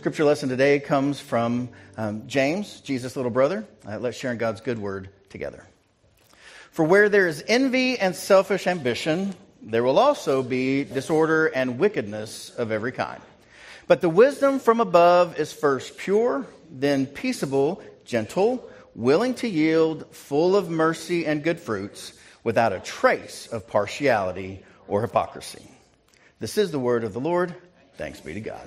Scripture lesson today comes from um, James, Jesus' little brother. Uh, let's share in God's good word together. For where there is envy and selfish ambition, there will also be disorder and wickedness of every kind. But the wisdom from above is first pure, then peaceable, gentle, willing to yield, full of mercy and good fruits, without a trace of partiality or hypocrisy. This is the word of the Lord. Thanks be to God.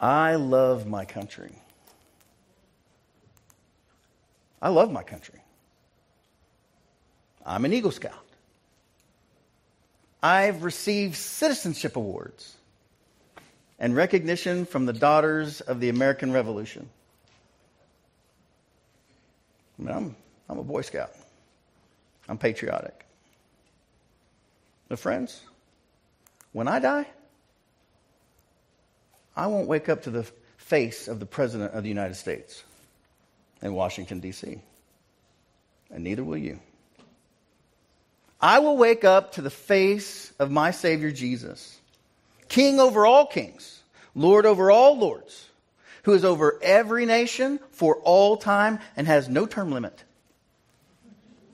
I love my country. I love my country. I'm an Eagle Scout. I've received citizenship awards and recognition from the Daughters of the American Revolution. I mean, I'm, I'm a Boy Scout. I'm patriotic. But, friends, when I die, I won't wake up to the face of the President of the United States in Washington, D.C., and neither will you. I will wake up to the face of my Savior Jesus, King over all kings, Lord over all lords, who is over every nation for all time and has no term limit.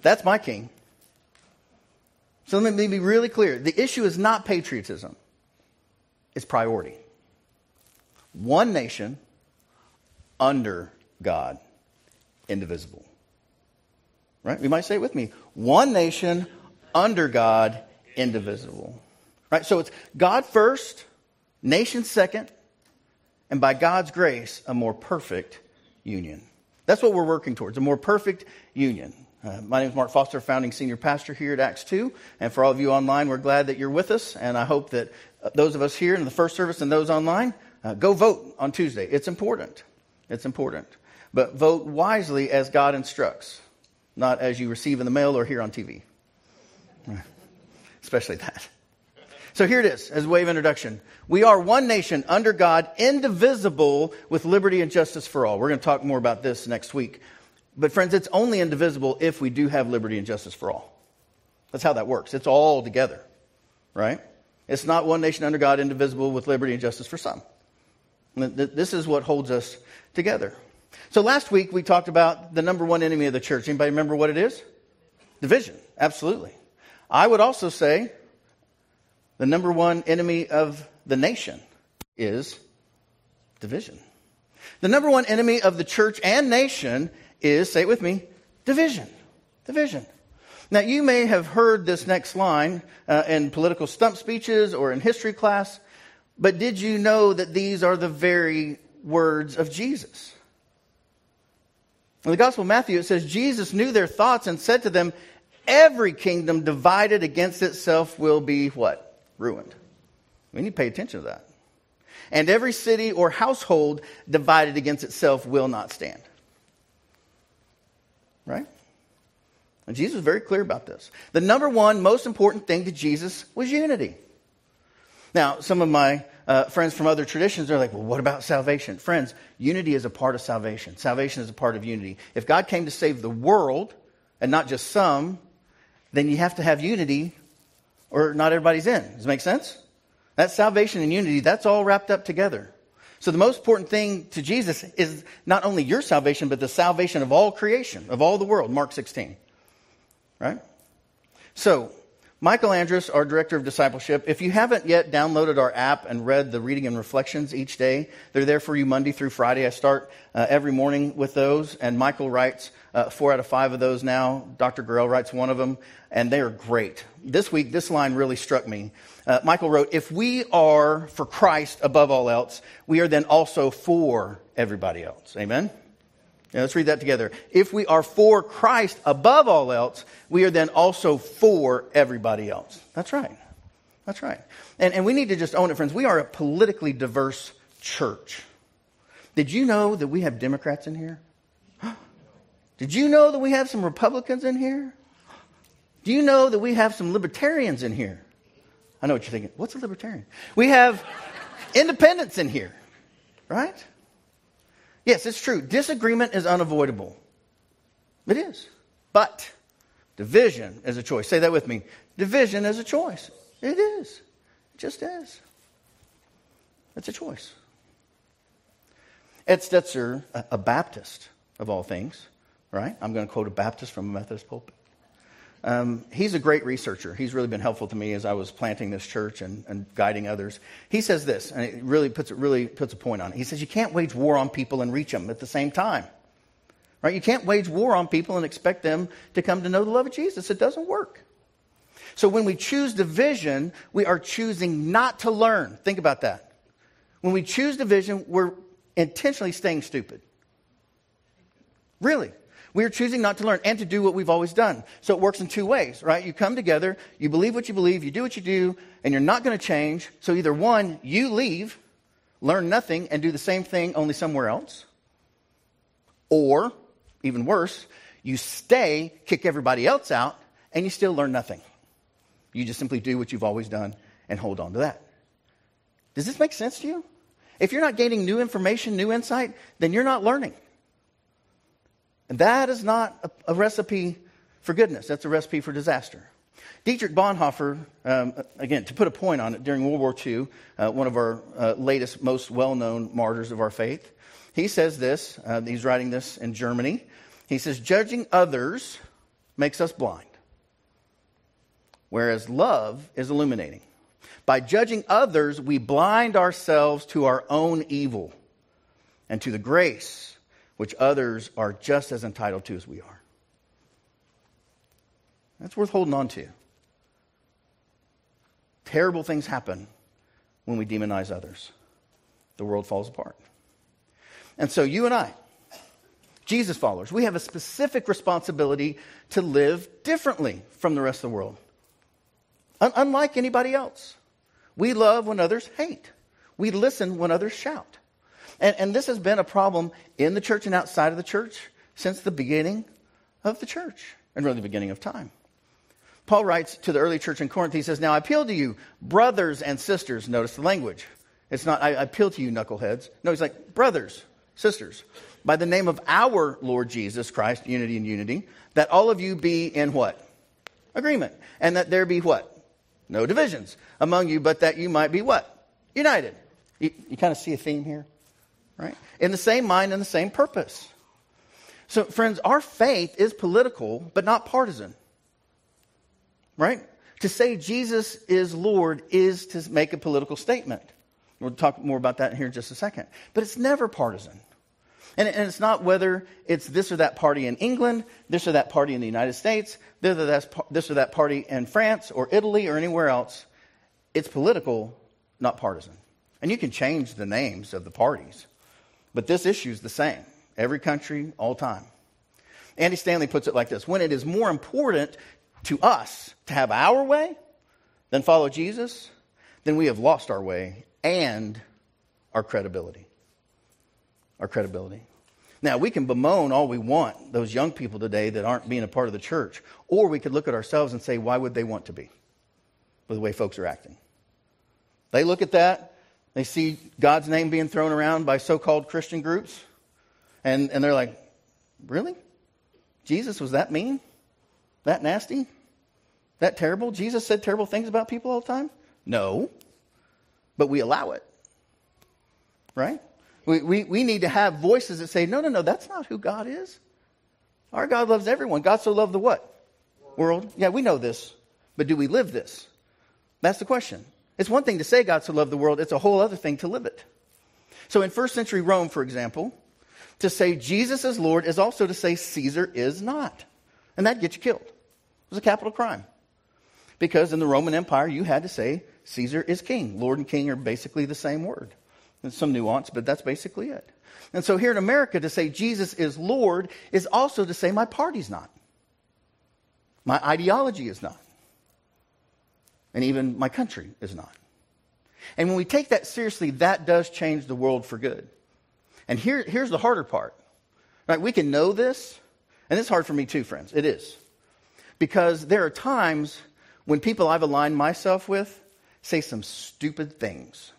That's my King. So let me be really clear. The issue is not patriotism, it's priority. One nation under God, indivisible. Right? You might say it with me. One nation under God, indivisible. Right? So it's God first, nation second, and by God's grace, a more perfect union. That's what we're working towards, a more perfect union. Uh, my name is Mark Foster, founding senior pastor here at Acts 2. And for all of you online, we're glad that you're with us. And I hope that uh, those of us here in the first service and those online uh, go vote on Tuesday. It's important. It's important. But vote wisely as God instructs, not as you receive in the mail or hear on TV. Especially that. So here it is, as a way of introduction. We are one nation under God, indivisible, with liberty and justice for all. We're going to talk more about this next week. But, friends, it's only indivisible if we do have liberty and justice for all. That's how that works. It's all together, right? It's not one nation under God, indivisible, with liberty and justice for some. This is what holds us together. So last week we talked about the number one enemy of the church. Anybody remember what it is? Division. Absolutely. I would also say the number one enemy of the nation is division. The number one enemy of the church and nation is, say it with me, division. Division. Now, you may have heard this next line uh, in political stump speeches or in history class. But did you know that these are the very words of Jesus? In the Gospel of Matthew, it says, Jesus knew their thoughts and said to them, Every kingdom divided against itself will be what? Ruined. We need to pay attention to that. And every city or household divided against itself will not stand. Right? And Jesus was very clear about this. The number one most important thing to Jesus was unity. Now, some of my uh, friends from other traditions they're like, well, what about salvation? Friends, unity is a part of salvation. Salvation is a part of unity. If God came to save the world and not just some, then you have to have unity or not everybody's in. Does it make sense? That salvation and unity, that's all wrapped up together. So the most important thing to Jesus is not only your salvation, but the salvation of all creation, of all the world, Mark 16. Right? So, Michael Andrus, our director of discipleship, if you haven't yet downloaded our app and read the reading and reflections each day, they're there for you Monday through Friday. I start uh, every morning with those, and Michael writes uh, four out of five of those now. Dr. Gurrell writes one of them, and they are great. This week, this line really struck me. Uh, Michael wrote, If we are for Christ above all else, we are then also for everybody else. Amen? Now, let's read that together. If we are for Christ above all else, we are then also for everybody else. That's right. That's right. And, and we need to just own it, friends. We are a politically diverse church. Did you know that we have Democrats in here? Did you know that we have some Republicans in here? Do you know that we have some libertarians in here? I know what you're thinking. What's a libertarian? We have independents in here, right? Yes, it's true. Disagreement is unavoidable. It is. But division is a choice. Say that with me. Division is a choice. It is. It just is. It's a choice. Ed Stetzer, a Baptist of all things, right? I'm going to quote a Baptist from a Methodist pulpit. Um, he's a great researcher. He's really been helpful to me as I was planting this church and, and, guiding others. He says this, and it really puts, it really puts a point on it. He says, You can't wage war on people and reach them at the same time. Right? You can't wage war on people and expect them to come to know the love of Jesus. It doesn't work. So when we choose division, we are choosing not to learn. Think about that. When we choose division, we're intentionally staying stupid. Really. We are choosing not to learn and to do what we've always done. So it works in two ways, right? You come together, you believe what you believe, you do what you do, and you're not going to change. So either one, you leave, learn nothing, and do the same thing only somewhere else. Or, even worse, you stay, kick everybody else out, and you still learn nothing. You just simply do what you've always done and hold on to that. Does this make sense to you? If you're not gaining new information, new insight, then you're not learning. And that is not a, a recipe for goodness, that's a recipe for disaster. Dietrich Bonhoeffer, um, again, to put a point on it, during World War II, uh, one of our uh, latest, most well known martyrs of our faith, he says this. Uh, he's writing this in Germany. He says, Judging others makes us blind, whereas love is illuminating. By judging others, we blind ourselves to our own evil and to the grace which others are just as entitled to as we are. That's worth holding on to. Terrible things happen when we demonize others. The world falls apart. And so, you and I, Jesus followers, we have a specific responsibility to live differently from the rest of the world. Un- unlike anybody else. We love when others hate, we listen when others shout. And, and this has been a problem in the church and outside of the church since the beginning of the church and really the beginning of time. Paul writes to the early church in Corinth, he says, Now I appeal to you, brothers and sisters. Notice the language. It's not, I, appeal to you, knuckleheads. No, he's like, brothers, sisters, by the name of our Lord Jesus Christ, unity and unity, that all of you be in what? Agreement. And that there be what? No divisions among you, but that you might be what? United. You, you kind of see a theme here? Right? In the same mind and the same purpose. So, friends, our faith is political, but not partisan, right? To say Jesus is Lord is to make a political statement. We'll talk more about that here in just a second. But it's never partisan. And, it's not whether it's this or that party in England, this or that party in the United States, this or that party in France or Italy or anywhere else. It's political, not partisan. And you can change the names of the parties. But this issue is the same every country, all time. Andy Stanley puts it like this When it is more important to us to have our way than follow Jesus, then we have lost our way and our credibility. Our credibility. Now, we can bemoan all we want, those young people today that aren't being a part of the church, or we could look at ourselves and say, why would they want to be with the way folks are acting? They look at that they see God's name being thrown around by so called Christian groups, and, and they're like, Really? Jesus was that mean? That nasty? That terrible? Jesus said terrible things about people all the time? No. But we allow it. Right? We, we, we need to have voices that say, no, no, no, that's not who God is. Our God loves everyone. God so loved the what? World. Yeah, we know this. But do we live this? That's the question. It's one thing to say God so loved the world, it's a whole other thing to live it. So in first century Rome, for example, to say Jesus is Lord is also to say Caesar is not. And that gets you killed. It was a capital crime. Because in the Roman Empire, you had to say Caesar is king. Lord and king are basically the same word. There's some nuance, but that's basically it. And so here in America, to say Jesus is Lord is also to say my party's not. My ideology is not. And even my country is not. And when we take that seriously, that does change the world for good. And here, here's the harder part. Right? We can know this, and it's hard for me too, friends. It is. Because there are times when people I've aligned myself with say some stupid things.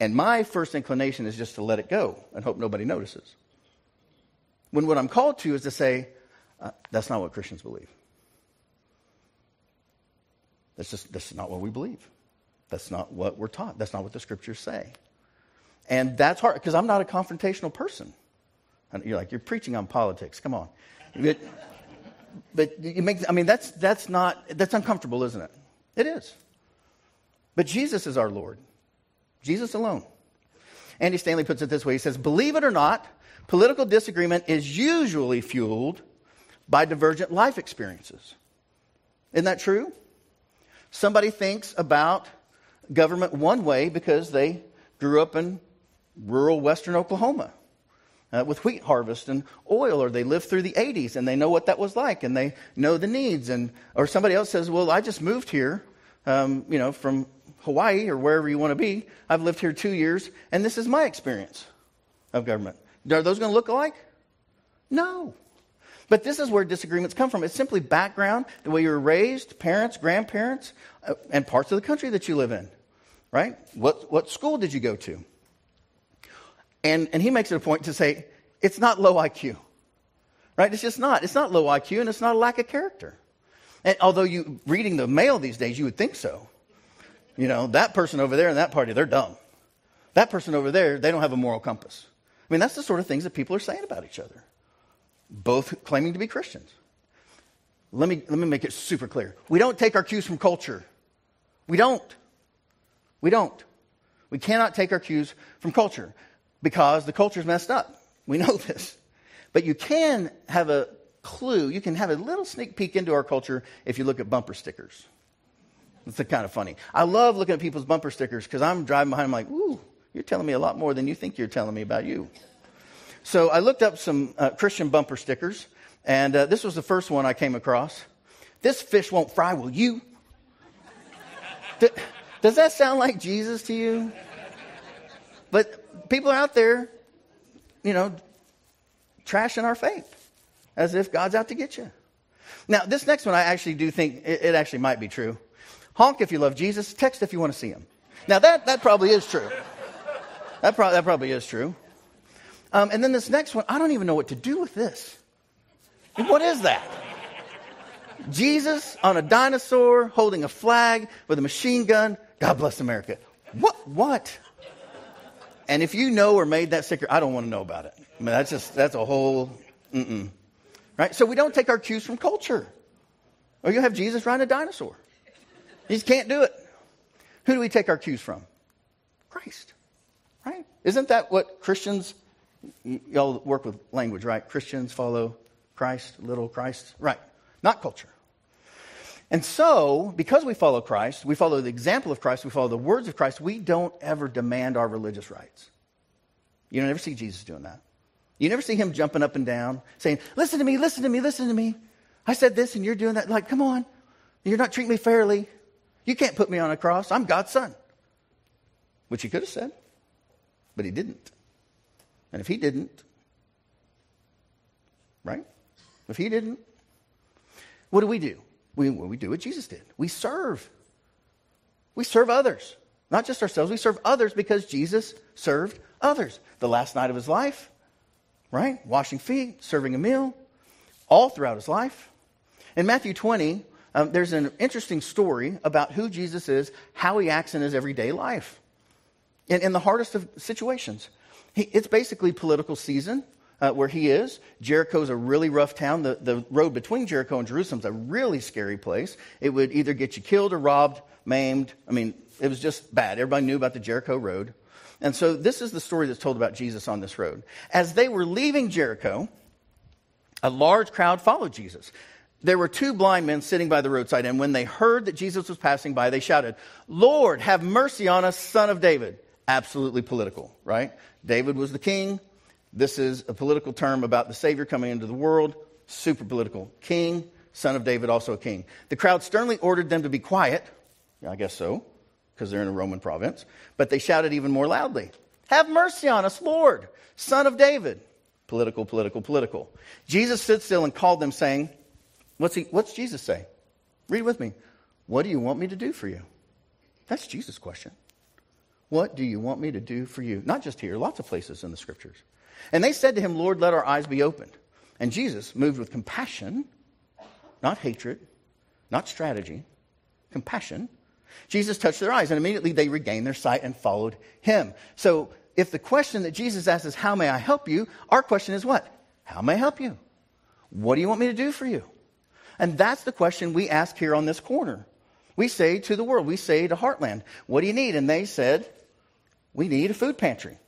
And my first inclination is just to let it go and hope nobody notices. When what I'm called to is to say, uh, that's not what Christians believe. That's just that's not what we believe. That's not what we're taught. That's not what the scriptures say. And that's hard because I'm not a confrontational person. And you're like, you're preaching on politics. Come on. But, but you make, I mean, that's, that's not, that's uncomfortable, isn't it? It is. But Jesus is our Lord. Jesus alone. Andy Stanley puts it this way He says, Believe it or not, political disagreement is usually fueled by divergent life experiences. Isn't that true? Somebody thinks about government one way because they grew up in rural western Oklahoma uh, with wheat harvest and oil, or they lived through the 80s and they know what that was like and they know the needs. And, or somebody else says, Well, I just moved here, um, you know, from Hawaii or wherever you want to be. I've lived here two years and this is my experience of government. Are those going to look alike? No. But this is where disagreements come from. It's simply background, the way you were raised, parents, grandparents, uh, and parts of the country that you live in, right? What, what school did you go to? And, and he makes it a point to say, it's not low IQ, right? It's just not. It's not low IQ and it's not a lack of character. And although you, reading the mail these days, you would think so. You know, that person over there in that party, they're dumb. That person over there, they don't have a moral compass. I mean, that's the sort of things that people are saying about each other both claiming to be Christians. Let me, let me make it super clear. We don't take our cues from culture. We don't. We don't. We cannot take our cues from culture because the culture's messed up. We know this. But you can have a clue, you can have a little sneak peek into our culture if you look at bumper stickers. It's kind of funny. I love looking at people's bumper stickers because I'm driving behind, I'm like, ooh, you're telling me a lot more than you think you're telling me about you. So I looked up some uh, Christian bumper stickers, and uh, this was the first one I came across. This fish won't fry, will you? Does that sound like Jesus to you? But people are out there, you know, trashing our faith as if God's out to get you. Now, this next one I actually do think it, it actually might be true. Honk if you love Jesus, text if you want to see him. Now, that, that probably is true. That, pro- that probably is true. Um, and then this next one, I don't even know what to do with this. What is that? Jesus on a dinosaur holding a flag with a machine gun. God bless America. What? What? And if you know or made that sticker, I don't want to know about it. I mean, that's just, that's a whole, mm-mm. Right? So we don't take our cues from culture. Or you have Jesus riding a dinosaur. You just can't do it. Who do we take our cues from? Christ. Right? Isn't that what Christians y'all work with language, right? Christians follow Christ, little Christ, right? Not culture. And so, because we follow Christ, we follow the example of Christ, we follow the words of Christ, we don't ever demand our religious rights. You don't ever see Jesus doing that. You never see him jumping up and down, saying, Listen to me, listen to me, listen to me. I said this and you're doing that. Like, come on. You're not treating me fairly. You can't put me on a cross. I'm God's son. Which he could have said, but he didn't. And if he didn't, right? If he didn't, what do we do? We, well, we do what Jesus did. We serve. We serve others, not just ourselves. We serve others because Jesus served others. The last night of his life, right? Washing feet, serving a meal, all throughout his life. In Matthew 20, um, there's an interesting story about who Jesus is, how he acts in his everyday life, in, in the hardest of situations. He, it's basically political season. uh, where he is. Jericho's a really rough town. The, the road between Jericho and Jerusalem's a really scary place. It would either get you killed or robbed, maimed. I mean, it was just bad. Everybody knew about the Jericho road. And so this is the story that's told about Jesus on this road. As they were leaving Jericho, a large crowd followed Jesus. There were two blind men sitting by the roadside, and when they heard that Jesus was passing by, they shouted, Lord, have mercy on us, son of David. Absolutely political, right? David was the king. This is a political term about the Savior coming into the world. Super political. King, son of David, also a king. The crowd sternly ordered them to be quiet. I guess so, because they're in a Roman province. But they shouted even more loudly Have mercy on us, Lord, son of David. Political, political, political. Jesus stood still and called them, saying, What's, he, what's Jesus say? Read with me. What do you want me to do for you? That's Jesus' question. What do you want me to do for you? Not just here, lots of places in the scriptures. And they said to him, Lord, let our eyes be opened. And Jesus, moved with compassion, not hatred, not strategy, compassion, Jesus touched their eyes, and immediately they regained their sight and followed him. So, if the question that Jesus asks is, How may I help you? Our question is what? How may I help you? What do you want me to do for you? And that's the question we ask here on this corner. We say to the world, we say to Heartland, What do you need? And they said, We need a food pantry.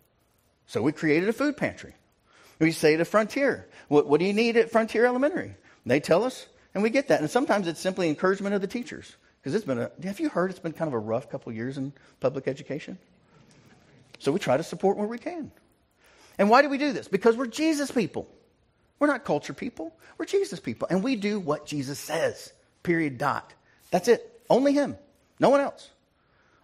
So we created a food pantry. We say to Frontier, What, what do you need at Frontier Elementary? And they tell us, and we get that. And sometimes it's simply encouragement of the teachers. Because it's been a, have you heard it's been kind of a rough couple years in public education? So we try to support where we can. And why do we do this? Because we're Jesus people. We're not culture people. We're Jesus people. And we do what Jesus says. Period. Dot. That's it. Only Him. No one else.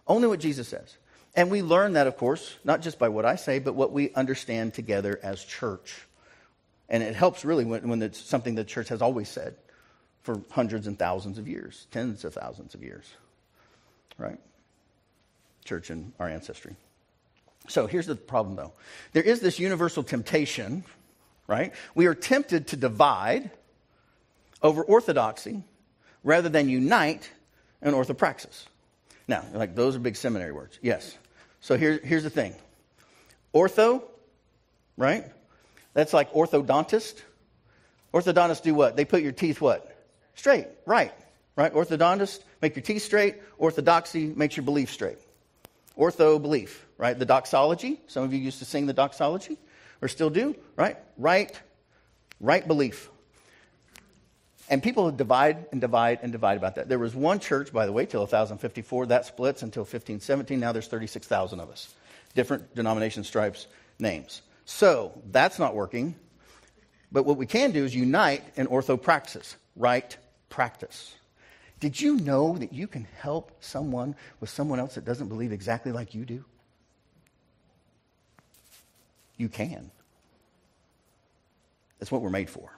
Only what Jesus says. And we learn that, of course, not just by what I say, but what we understand together as church. And it helps really when, when it's something the church has always said for hundreds and thousands of years, tens of thousands of years. Right? Church and our ancestry. So here's the problem, though. There is this universal temptation right? We are tempted to divide over orthodoxy rather than unite in orthopraxis. Now, like those are big seminary words. Yes. So here, here's the thing ortho, right? That's like orthodontist. Orthodontists do what? They put your teeth what? Straight, right. Right? Orthodontist, make your teeth straight. Orthodoxy makes your belief straight. Ortho belief, right? The doxology. Some of you used to sing the doxology or still do, right? Right, right belief. And people divide and divide and divide about that. There was one church, by the way, till 1054. That splits until 1517. Now there's 36,000 of us. Different denomination stripes, names. So that's not working. But what we can do is unite in orthopraxis, right practice. Did you know that you can help someone with someone else that doesn't believe exactly like you do? You can. That's what we're made for.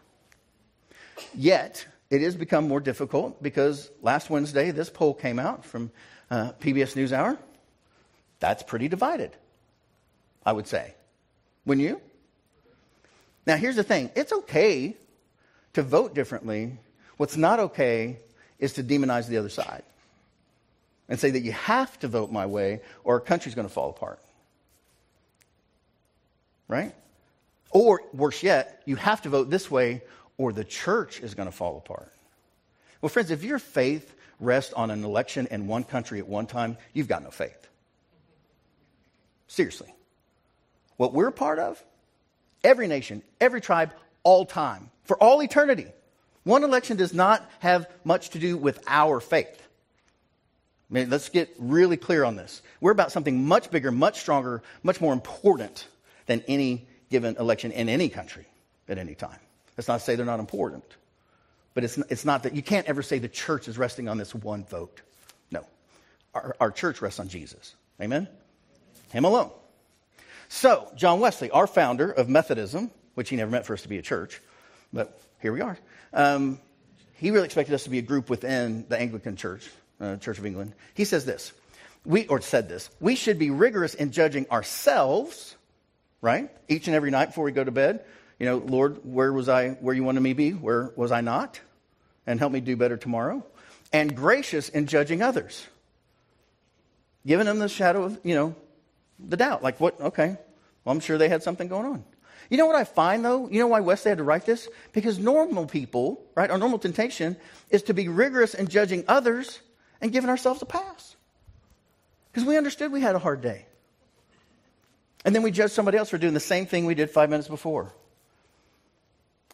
Yet, it has become more difficult because last Wednesday, this poll came out from uh, PBS NewsHour. That's pretty divided, I would say. Wouldn't you? Now, here's the thing it's okay to vote differently. What's not okay is to demonize the other side and say that you have to vote my way or our country's going to fall apart right? Or worse yet, you have to vote this way or the church is going to fall apart. Well, friends, if your faith rests on an election in one country at one time, you've got no faith. Seriously. What we're part of, every nation, every tribe, all time, for all eternity. One election does not have much to do with our faith. I mean, let's get really clear on this. We're about something much bigger, much stronger, much more important than any given election in any country at any time. That's not to say they're not important, but it's, it's not that you can't ever say the church is resting on this one vote. No. Our, our church rests on Jesus. Amen? Him alone. So, John Wesley, our founder of Methodism, which he never meant for us to be a church, but here we are. Um, he really expected us to be a group within the Anglican Church, uh, Church of England. He says this, we, or said this, we should be rigorous in judging ourselves right? Each and every night before we go to bed, you know, Lord, where was I, where you wanted me to be? Where was I not? And help me do better tomorrow. And gracious in judging others. Giving them the shadow of, you know, the doubt. Like, what? Okay. Well, I'm sure they had something going on. You know what I find though? You know why Wesley had to write this? Because normal people, right, our normal temptation is to be rigorous in judging others and giving ourselves a pass. Because we understood we had a hard day. And then we judge somebody else for doing the same thing we did five minutes before.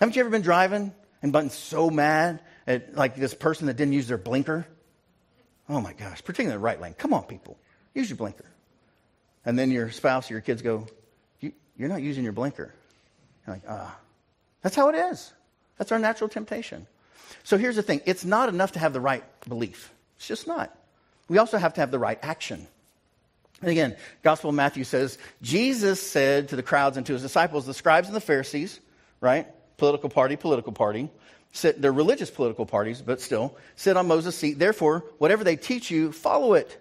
Haven't you ever been driving and been so mad at like this person that didn't use their blinker? Oh my gosh, particularly the right lane. Come on, people. Use your blinker. And then your spouse or your kids go, you, are not using your blinker. You're like, ah. That's how it is. That's our natural temptation. So here's the thing it's not enough to have the right belief, it's just not. We also have to have the right action. And again, Gospel of Matthew says, Jesus said to the crowds and to his disciples, the scribes and the Pharisees, right? Political party, political party. Sit, they're religious political parties, but still, sit on Moses' seat. Therefore, whatever they teach you, follow it.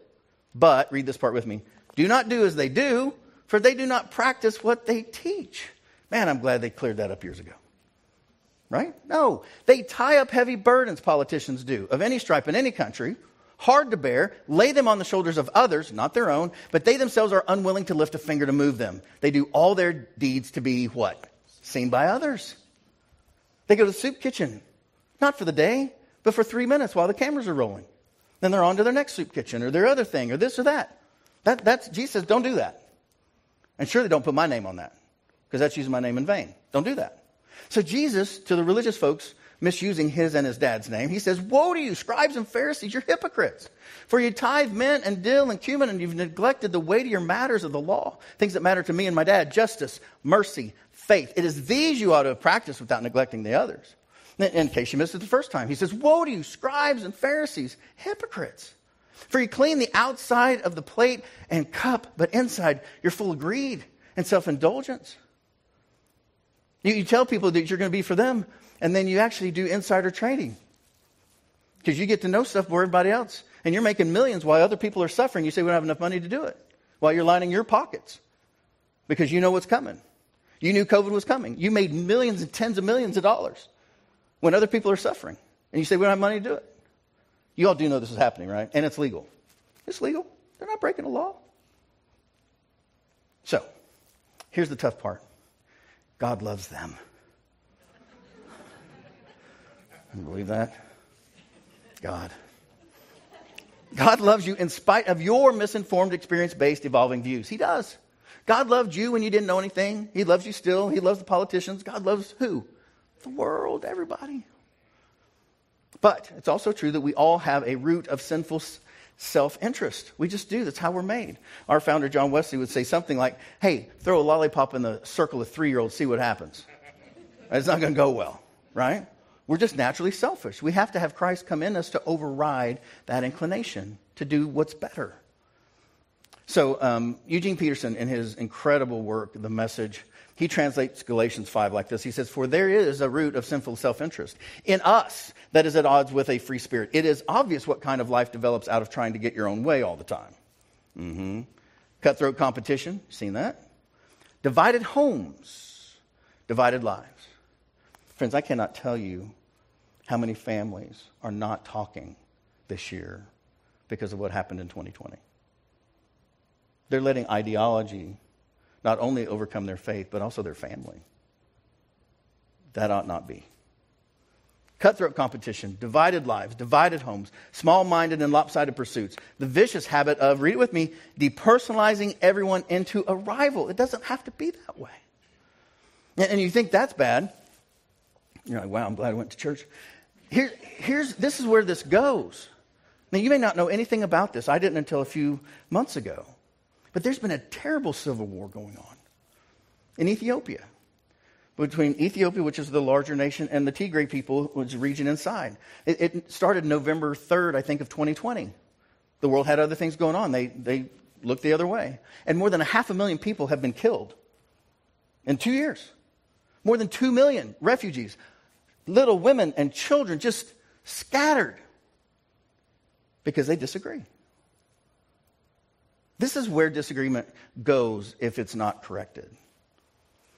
But, read this part with me, do not do as they do, for they do not practice what they teach. Man, I'm glad they cleared that up years ago. Right? No. They tie up heavy burdens, politicians do, of any stripe in any country hard to bear, lay them on the shoulders of others, not their own, but they themselves are unwilling to lift a finger to move them. They do all their deeds to be what? Seen by others. They go to the soup kitchen, not for the day, but for three minutes while the cameras are rolling. Then they're on to their next soup kitchen or their other thing or this or that. that that's, Jesus says, don't do that. And surely don't put my name on that because that's using my name in vain. Don't do that. So Jesus, to the religious folks, misusing his and his dad's name. He says, Woe to you, scribes and Pharisees, you're hypocrites. For you tithe mint and dill and cumin, and you've neglected the weightier matters of the law, things that matter to me and my dad justice, mercy, faith. It is these you ought to have practiced without neglecting the others. In case you missed it the first time, he says, Woe to you, scribes and Pharisees, hypocrites. For you clean the outside of the plate and cup, but inside you're full of greed and self indulgence. You, you, tell people that you're going to be for them, and then you actually do insider trading. Because you get to know stuff than everybody else. And you're making millions while other people are suffering. You say, we don't have enough money to do it. While you're lining your pockets. Because you know what's coming. You knew COVID was coming. You made millions and tens of millions of dollars when other people are suffering. And you say, we don't have money to do it. You all do know this is happening, right? And it's legal. It's legal. They're not breaking the law. So, here's the tough part God loves them. You believe that? God. God loves you in spite of your misinformed, experience based, evolving views. He does. God loved you when you didn't know anything. He loves you still. He loves the politicians. God loves who? The world, everybody. But it's also true that we all have a root of sinful self interest. We just do. That's how we're made. Our founder, John Wesley, would say something like, hey, throw a lollipop in the circle of three year olds, see what happens. It's not going to go well, right? We're just naturally selfish. We have to have Christ come in us to override that inclination to do what's better. So, um, Eugene Peterson, in his incredible work, The Message, he translates Galatians 5 like this. He says, For there is a root of sinful self interest in us that is at odds with a free spirit. It is obvious what kind of life develops out of trying to get your own way all the time. Mm-hmm. Cutthroat competition, seen that? Divided homes, divided lives. Friends, I cannot tell you how many families are not talking this year because of what happened in 2020? They're letting ideology not only overcome their faith, but also their family. That ought not be. Cutthroat competition, divided lives, divided homes, small minded and lopsided pursuits, the vicious habit of, read it with me, depersonalizing everyone into a rival. It doesn't have to be that way. And you think that's bad. You're like, wow, I'm glad I went to church. Here, here's, this is where this goes. Now, you may not know anything about this. I didn't until a few months ago. But there's been a terrible civil war going on in Ethiopia between Ethiopia, which is the larger nation, and the Tigray people, which is region inside. It, it, started November 3rd, I think, of 2020. The world had other things going on. They, they looked the other way. And more than a half a million people have been killed in two years. More than two million refugees little women and children just scattered because they disagree. This is where disagreement goes if it's not corrected.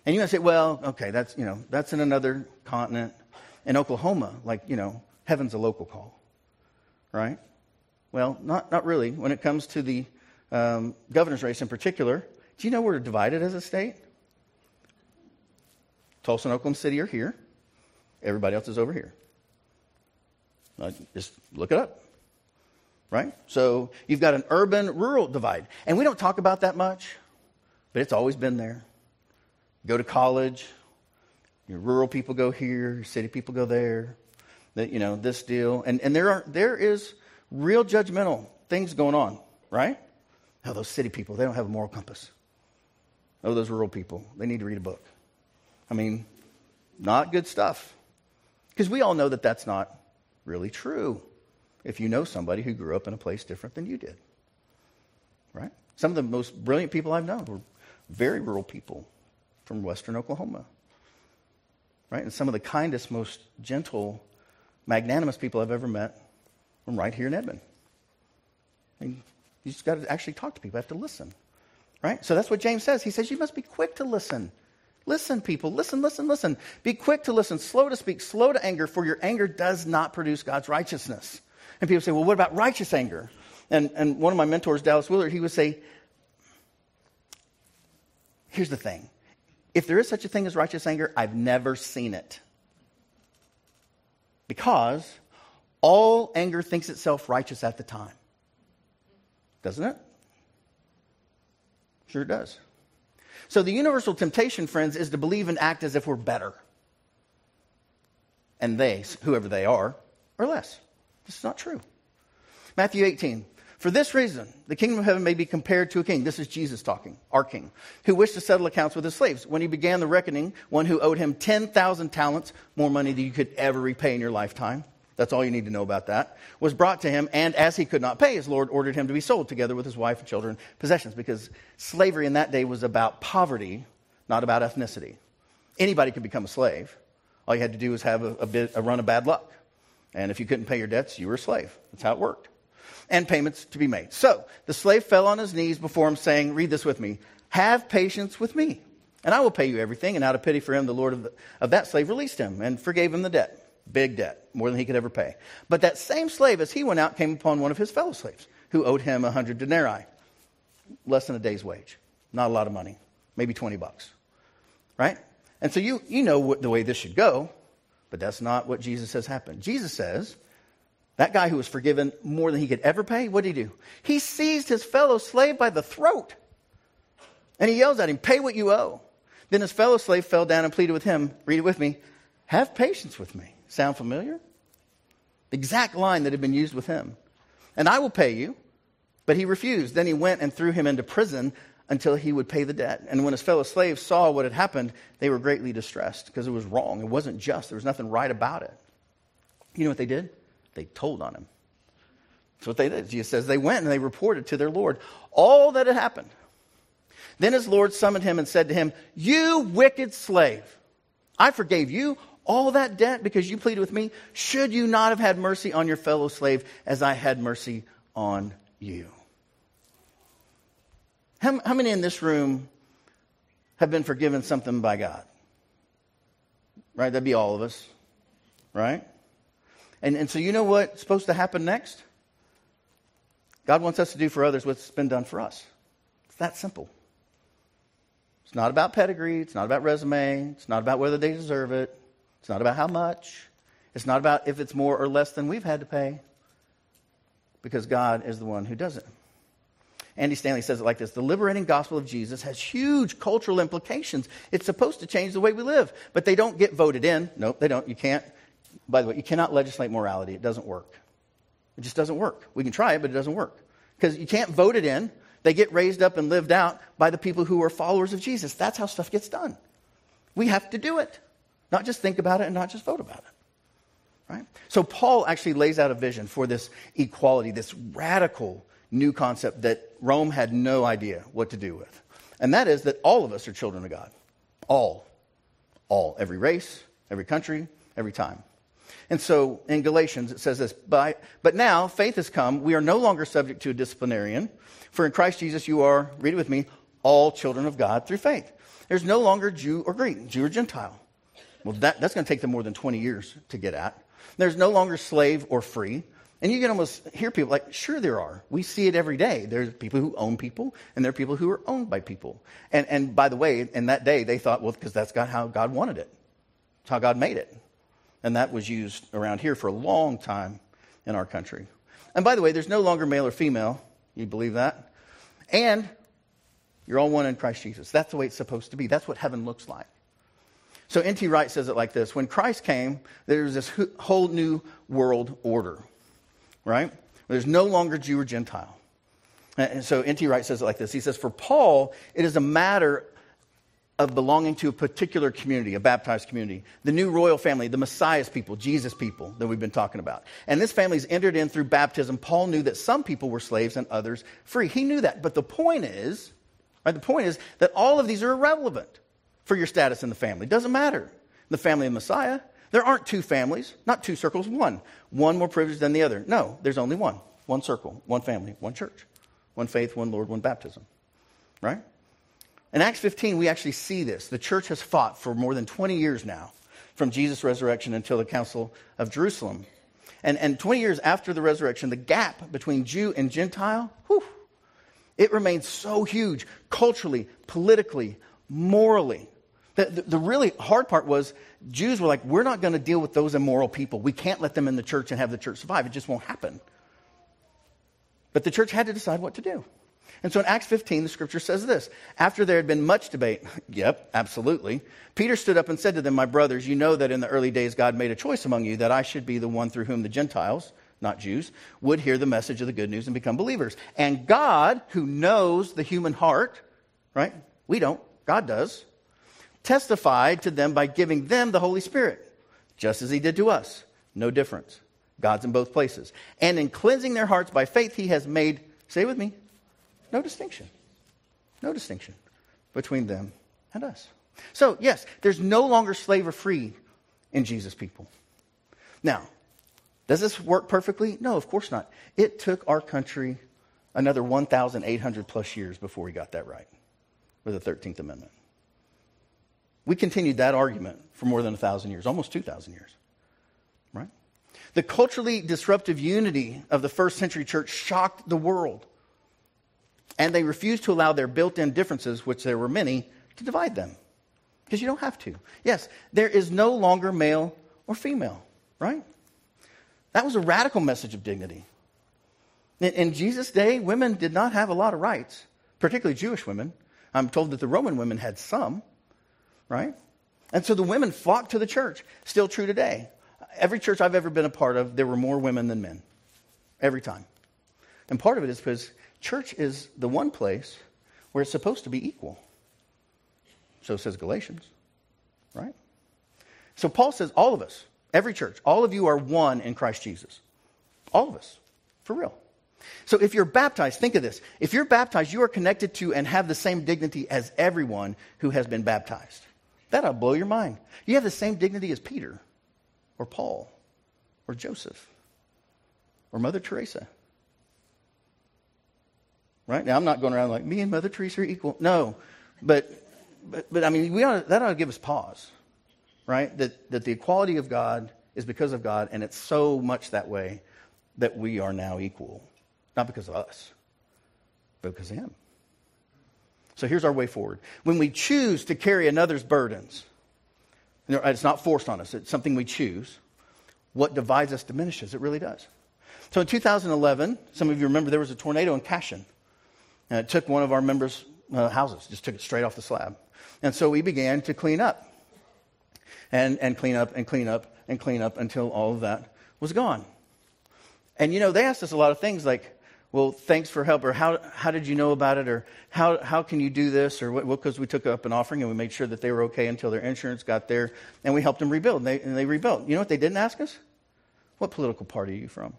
And you might say, well, okay, that's, you know, that's in another continent. In Oklahoma, like, you know, heaven's a local call, right? Well, not, not really. When it comes to the um, governor's race in particular, do you know we're divided as a state? Tulsa and Oklahoma City are here. Everybody else is over here. Uh, just look it up. Right? So you've got an urban rural divide. And we don't talk about that much, but it's always been there. Go to college, your rural people go here, your city people go there. That you know, this deal. And and there are there is real judgmental things going on, right? Oh, those city people, they don't have a moral compass. Oh, those rural people, they need to read a book. I mean, not good stuff. Because we all know that that's not really true if you know somebody who grew up in a place different than you did. Right? Some of the most brilliant people I've known were very rural people from western Oklahoma. Right? And some of the kindest, most gentle, magnanimous people I've ever met from right here in Edmond. Mean, you just got to actually talk to people. Have to listen. Right? So that's what James says. He says you must be quick to listen. Listen, people. Listen, listen, listen. Be quick to listen, slow to speak, slow to anger, for your anger does not produce God's righteousness. And people say, well, what about righteous anger? And, and one of my mentors, Dallas Willard, he would say, here's the thing. If there is such a thing as righteous anger, I've never seen it. Because all anger thinks itself righteous at the time. Doesn't it? Sure does. So the universal temptation, friends, is to believe and act as if we're better. And they, whoever they are, are less. This is not true. Matthew 18. For this reason, the kingdom of heaven may be compared to a king. This is Jesus talking, our king, who wished to settle accounts with his slaves. When he began the reckoning, one who owed him 10,000 talents, more money than you could ever repay in your lifetime, that's all you need to know about that, was brought to him, and as he could not pay, his Lord ordered him to be sold together with his wife and children, possessions, because slavery in that day was about poverty, not about ethnicity. Anybody could become a slave. All you had to do was have a, a, bit, a run of bad luck. And if you couldn't pay your debts, you were a slave. That's how it worked. And payments to be made. So the slave fell on his knees before him, saying, Read this with me Have patience with me, and I will pay you everything. And out of pity for him, the Lord of, the, of that slave released him and forgave him the debt. Big debt, more than he could ever pay. But that same slave, as he went out, came upon one of his fellow slaves who owed him a hundred denarii, less than a day's wage. Not a lot of money, maybe 20 bucks. Right? And so you, you know what, the way this should go, but that's not what Jesus says happened. Jesus says, that guy who was forgiven more than he could ever pay, what did he do? He seized his fellow slave by the throat. And he yells at him, Pay what you owe. Then his fellow slave fell down and pleaded with him, read it with me, Have patience with me. Sound familiar? The exact line that had been used with him. And I will pay you. But he refused. Then he went and threw him into prison until he would pay the debt. And when his fellow slaves saw what had happened, they were greatly distressed because it was wrong. It wasn't just. There was nothing right about it. You know what they did? They told on him. That's what they did. Jesus says they went and they reported to their Lord all that had happened. Then his Lord summoned him and said to him, You wicked slave, I forgave you all that debt because you pleaded with me? Should you not have had mercy on your fellow slave as I had mercy on you? How, how many in this room have been forgiven something by God? Right? That'd be all of us. Right? And, and so you know what's supposed to happen next? God wants us to do for others what's been done for us. It's that simple. It's not about pedigree. It's not about resume. It's not about whether they deserve it. It's not about how much. It's not about if it's more or less than we've had to pay, because God is the one who does it. Andy Stanley says it like this The liberating gospel of Jesus has huge cultural implications. It's supposed to change the way we live, but they don't get voted in. Nope, they don't. You can't. By the way, you cannot legislate morality, it doesn't work. It just doesn't work. We can try it, but it doesn't work. Because you can't vote it in. They get raised up and lived out by the people who are followers of Jesus. That's how stuff gets done. We have to do it. Not just think about it and not just vote about it. Right? So Paul actually lays out a vision for this equality, this radical new concept that Rome had no idea what to do with. And that is that all of us are children of God. All. All. Every race, every country, every time. And so in Galatians it says this, but, but now faith has come. We are no longer subject to a disciplinarian. For in Christ Jesus you are, read it with me, all children of God through faith. There's no longer Jew or Greek, Jew or Gentile. Well, that, that's going to take them more than 20 years to get at. There's no longer slave or free. And you can almost hear people like, sure, there are. We see it every day. There's people who own people, and there are people who are owned by people. And, and by the way, in that day, they thought, well, because that's how God wanted it. It's how God made it. And that was used around here for a long time in our country. And by the way, there's no longer male or female. You believe that? And you're all one in Christ Jesus. That's the way it's supposed to be. That's what heaven looks like. So N.T. Wright says it like this When Christ came, there was this whole new world order right? There's no longer Jew or Gentile. And so N.T. Wright says it like this He says, For Paul, it is a matter of belonging to a particular community, a baptized community, the new royal family, the Messiah's people, Jesus people that we've been talking about. And this family's entered in through baptism. Paul knew that some people were slaves and others free. He knew that. But the point is, right, the point is that all of these are irrelevant for your status in the family. It doesn't matter. The family of Messiah, there aren't two families, not two circles, one. One more privileged than the other. No, there's only one. One circle, one family, one church, one faith, one Lord, one baptism. Right? In Acts 15, we actually see this. The church has fought for more than 20 years now, from Jesus' resurrection until the Council of Jerusalem. And, and 20 years after the resurrection, the gap between Jew and Gentile, whew, it remains so huge culturally, politically, morally. The, the, the, really hard part was Jews were like, we're not going to deal with those immoral people. We can't let them in the church and have the church survive. It just won't happen. But the church had to decide what to do. And so in Acts 15, the scripture says this After there had been much debate, yep, absolutely, Peter stood up and said to them, My brothers, you know that in the early days God made a choice among you that I should be the one through whom the Gentiles, not Jews, would hear the message of the good news and become believers. And God, who knows the human heart, right? We don't, God does testified to them by giving them the Holy Spirit, just as he did to us. No difference. God's in both places. And in cleansing their hearts by faith, he has made, say with me, no distinction. No distinction between them and us. So, yes, there's no longer slave or free in Jesus' people. Now, does this work perfectly? No, of course not. It took our country another 1,800 plus years before we got that right with the 13th Amendment. We continued that argument for more than a thousand years, almost 2,000 years. Right? The culturally disruptive unity of the first century church shocked the world. And they refused to allow their built in differences, which there were many, to divide them. Because you don't have to. Yes, there is no longer male or female, right? That was a radical message of dignity. In, in Jesus' day, women did not have a lot of rights, particularly Jewish women. I'm told that the Roman women had some right? And so the women flocked to the church. Still true today. Every church I've ever been a part of, there were more women than men. Every time. And part of it is because church is the one place where it's supposed to be equal. So says Galatians, right? So Paul says, all of us, every church, all of you are one in Christ Jesus. All of us, for real. So if you're baptized, think of this. If you're baptized, you are connected to and have the same dignity as everyone who has been baptized. That'll blow your mind. You have the same dignity as Peter or Paul or Joseph or Mother Teresa. Right? Now, I'm not going around like, me and Mother Teresa are equal. No. But, but, but I mean, we ought, that ought to give us pause, right? That, that the equality of God is because of God, and it's so much that way that we are now equal. Not because of us, but because of Him. So here's our way forward. When we choose to carry another's burdens, it's not forced on us, it's something we choose. What divides us diminishes. It really does. So in 2011, some of you remember there was a tornado in Cashion. And it took one of our members' uh, houses, just took it straight off the slab. And so we began to clean up and, and clean up and clean up and clean up until all of that was gone. And you know, they asked us a lot of things like, well, thanks for help, or how, how did you know about it, or how, how can you do this, or what, because we took up an offering and we made sure that they were okay until their insurance got there, and we helped them rebuild, and they, and they rebuilt. You know what they didn't ask us? What political party are you from?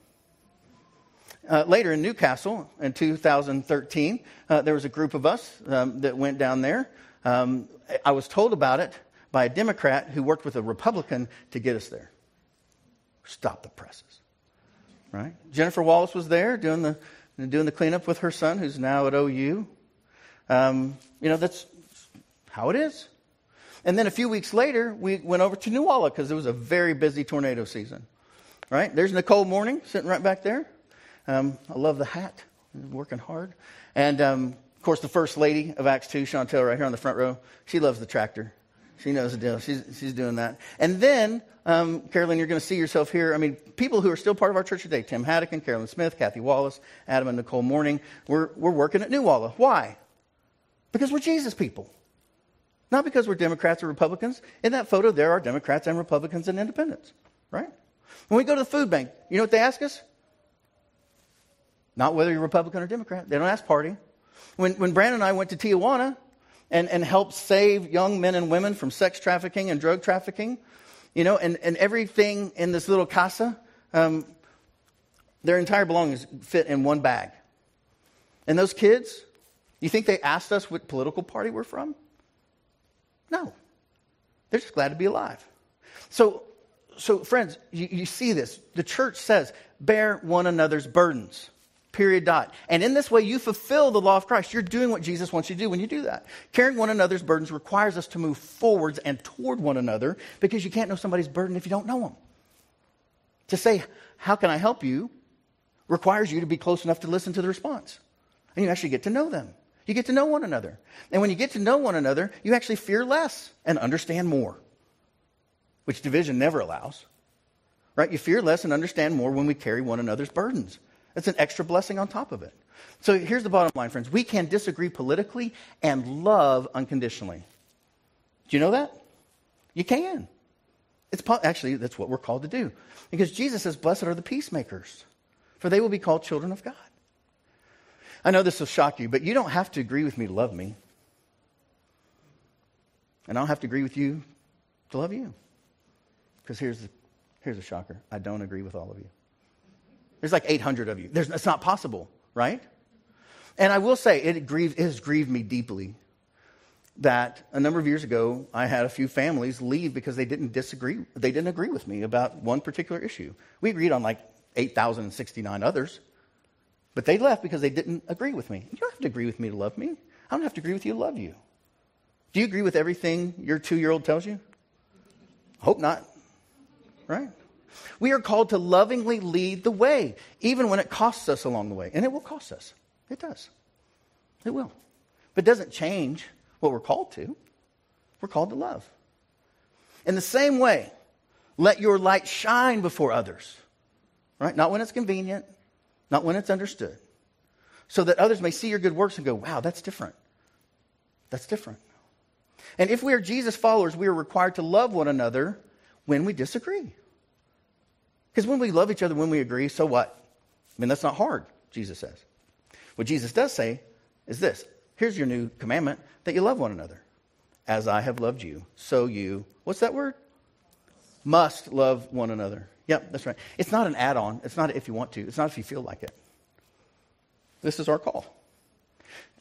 Uh, later in Newcastle in 2013, uh, there was a group of us um, that went down there. Um, I was told about it by a Democrat who worked with a Republican to get us there. Stop the presses. Right? Jennifer Wallace was there doing the and doing the cleanup with her son, who's now at OU. Um, you know, that's how it is. And then a few weeks later, we went over to Nuwala because it was a very busy tornado season. right? There's Nicole Morning sitting right back there. Um, I love the hat, working hard. And um, of course, the first lady of Acts 2, Chantel, right here on the front row, she loves the tractor. She knows the deal. She's, she's doing that. And then, um, Carolyn, you're going to see yourself here. I mean, people who are still part of our church today Tim Haddocken, Carolyn Smith, Kathy Wallace, Adam and Nicole Morning. We're, we're working at New Walla. Why? Because we're Jesus people. Not because we're Democrats or Republicans. In that photo, there are Democrats and Republicans and independents, right? When we go to the food bank, you know what they ask us? Not whether you're Republican or Democrat. They don't ask party. When, when Brandon and I went to Tijuana and, and helped save young men and women from sex trafficking and drug trafficking, you know, and, and everything in this little casa, um, their entire belongings fit in one bag. And those kids, you think they asked us what political party we're from? No. They're just glad to be alive. So so, friends, you, you see this. The church says, bear one another's burdens. Period. Dot. And in this way, you fulfill the law of Christ. You're doing what Jesus wants you to do when you do that. Carrying one another's burdens requires us to move forwards and toward one another because you can't know somebody's burden if you don't know them. To say, How can I help you? requires you to be close enough to listen to the response. And you actually get to know them. You get to know one another. And when you get to know one another, you actually fear less and understand more which division never allows. Right? You fear less and understand more when we carry one another's burdens. That's an extra blessing on top of it. So here's the bottom line, friends. We can disagree politically and love unconditionally. Do you know that? You can. It's po- actually that's what we're called to do. Because Jesus says, "Blessed are the peacemakers, for they will be called children of God." I know this will shock you, but you don't have to agree with me to love me. And I don't have to agree with you to love you. Because here's, the, here's a shocker I don't agree with all of you. There's like 800 of you. There's, it's not possible, right? And I will say, it, grieved, it has grieved me deeply that a number of years ago, I had a few families leave because they didn't disagree, they didn't agree with me about one particular issue. We agreed on like 8,069 others, but they left because they didn't agree with me. You don't have to agree with me to love me. I don't have to agree with you to love you. Do you agree with everything your two year old tells you? I hope not right? We are called to lovingly lead the way, even when it costs us along the way. And it will cost us. It does. It will. But it doesn't change what we're called to. We're called to love. In the same way, let your light shine before others, right? Not when it's convenient, not when it's understood, so that others may see your good works and go, wow, that's different. That's different. And if we are Jesus followers, we are required to love one another when we disagree. Because when we love each other, when we agree, so what? I mean, that's not hard, Jesus says. What Jesus does say is this here's your new commandment that you love one another. As I have loved you, so you, what's that word? Must love one another. Yep, that's right. It's not an add on. It's not if you want to. It's not if you feel like it. This is our call.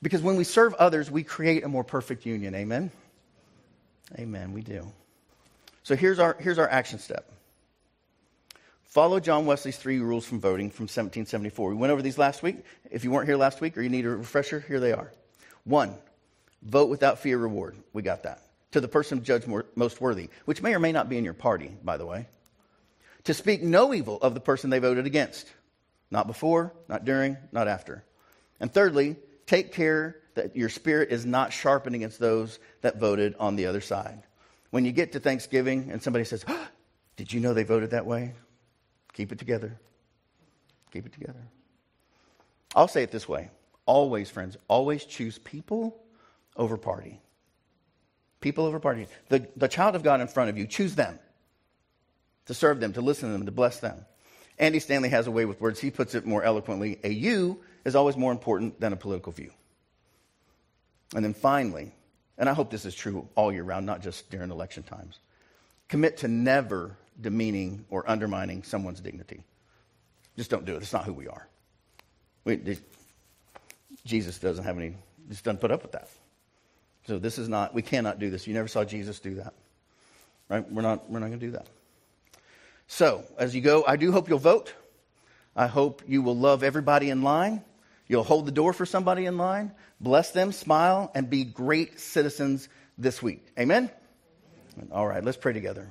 Because when we serve others, we create a more perfect union. Amen? Amen. We do. So here's our, here's our action step. Follow John Wesley's three rules from voting from 1774. We went over these last week. If you weren't here last week or you need a refresher, here they are. One, vote without fear reward. We got that. To the person judged most worthy, which may or may not be in your party, by the way. To speak no evil of the person they voted against. Not before, not during, not after. And thirdly, take care that your spirit is not sharpened against those that voted on the other side. When you get to Thanksgiving and somebody says, oh, Did you know they voted that way? Keep it together. Keep it together. I'll say it this way always, friends, always choose people over party. People over party. The, the child of God in front of you, choose them to serve them, to listen to them, to bless them. Andy Stanley has a way with words. He puts it more eloquently. A you is always more important than a political view. And then finally, and I hope this is true all year round, not just during election times. Commit to never demeaning or undermining someone's dignity. Just don't do it. It's not who we are. We, Jesus doesn't have any, just doesn't put up with that. So this is not, we cannot do this. You never saw Jesus do that. Right? We're not, we're not going to do that. So, as you go, I do hope you'll vote. I hope you will love everybody in line. You'll hold the door for somebody in line, bless them, smile, and be great citizens this week. Amen? All right, let's pray together.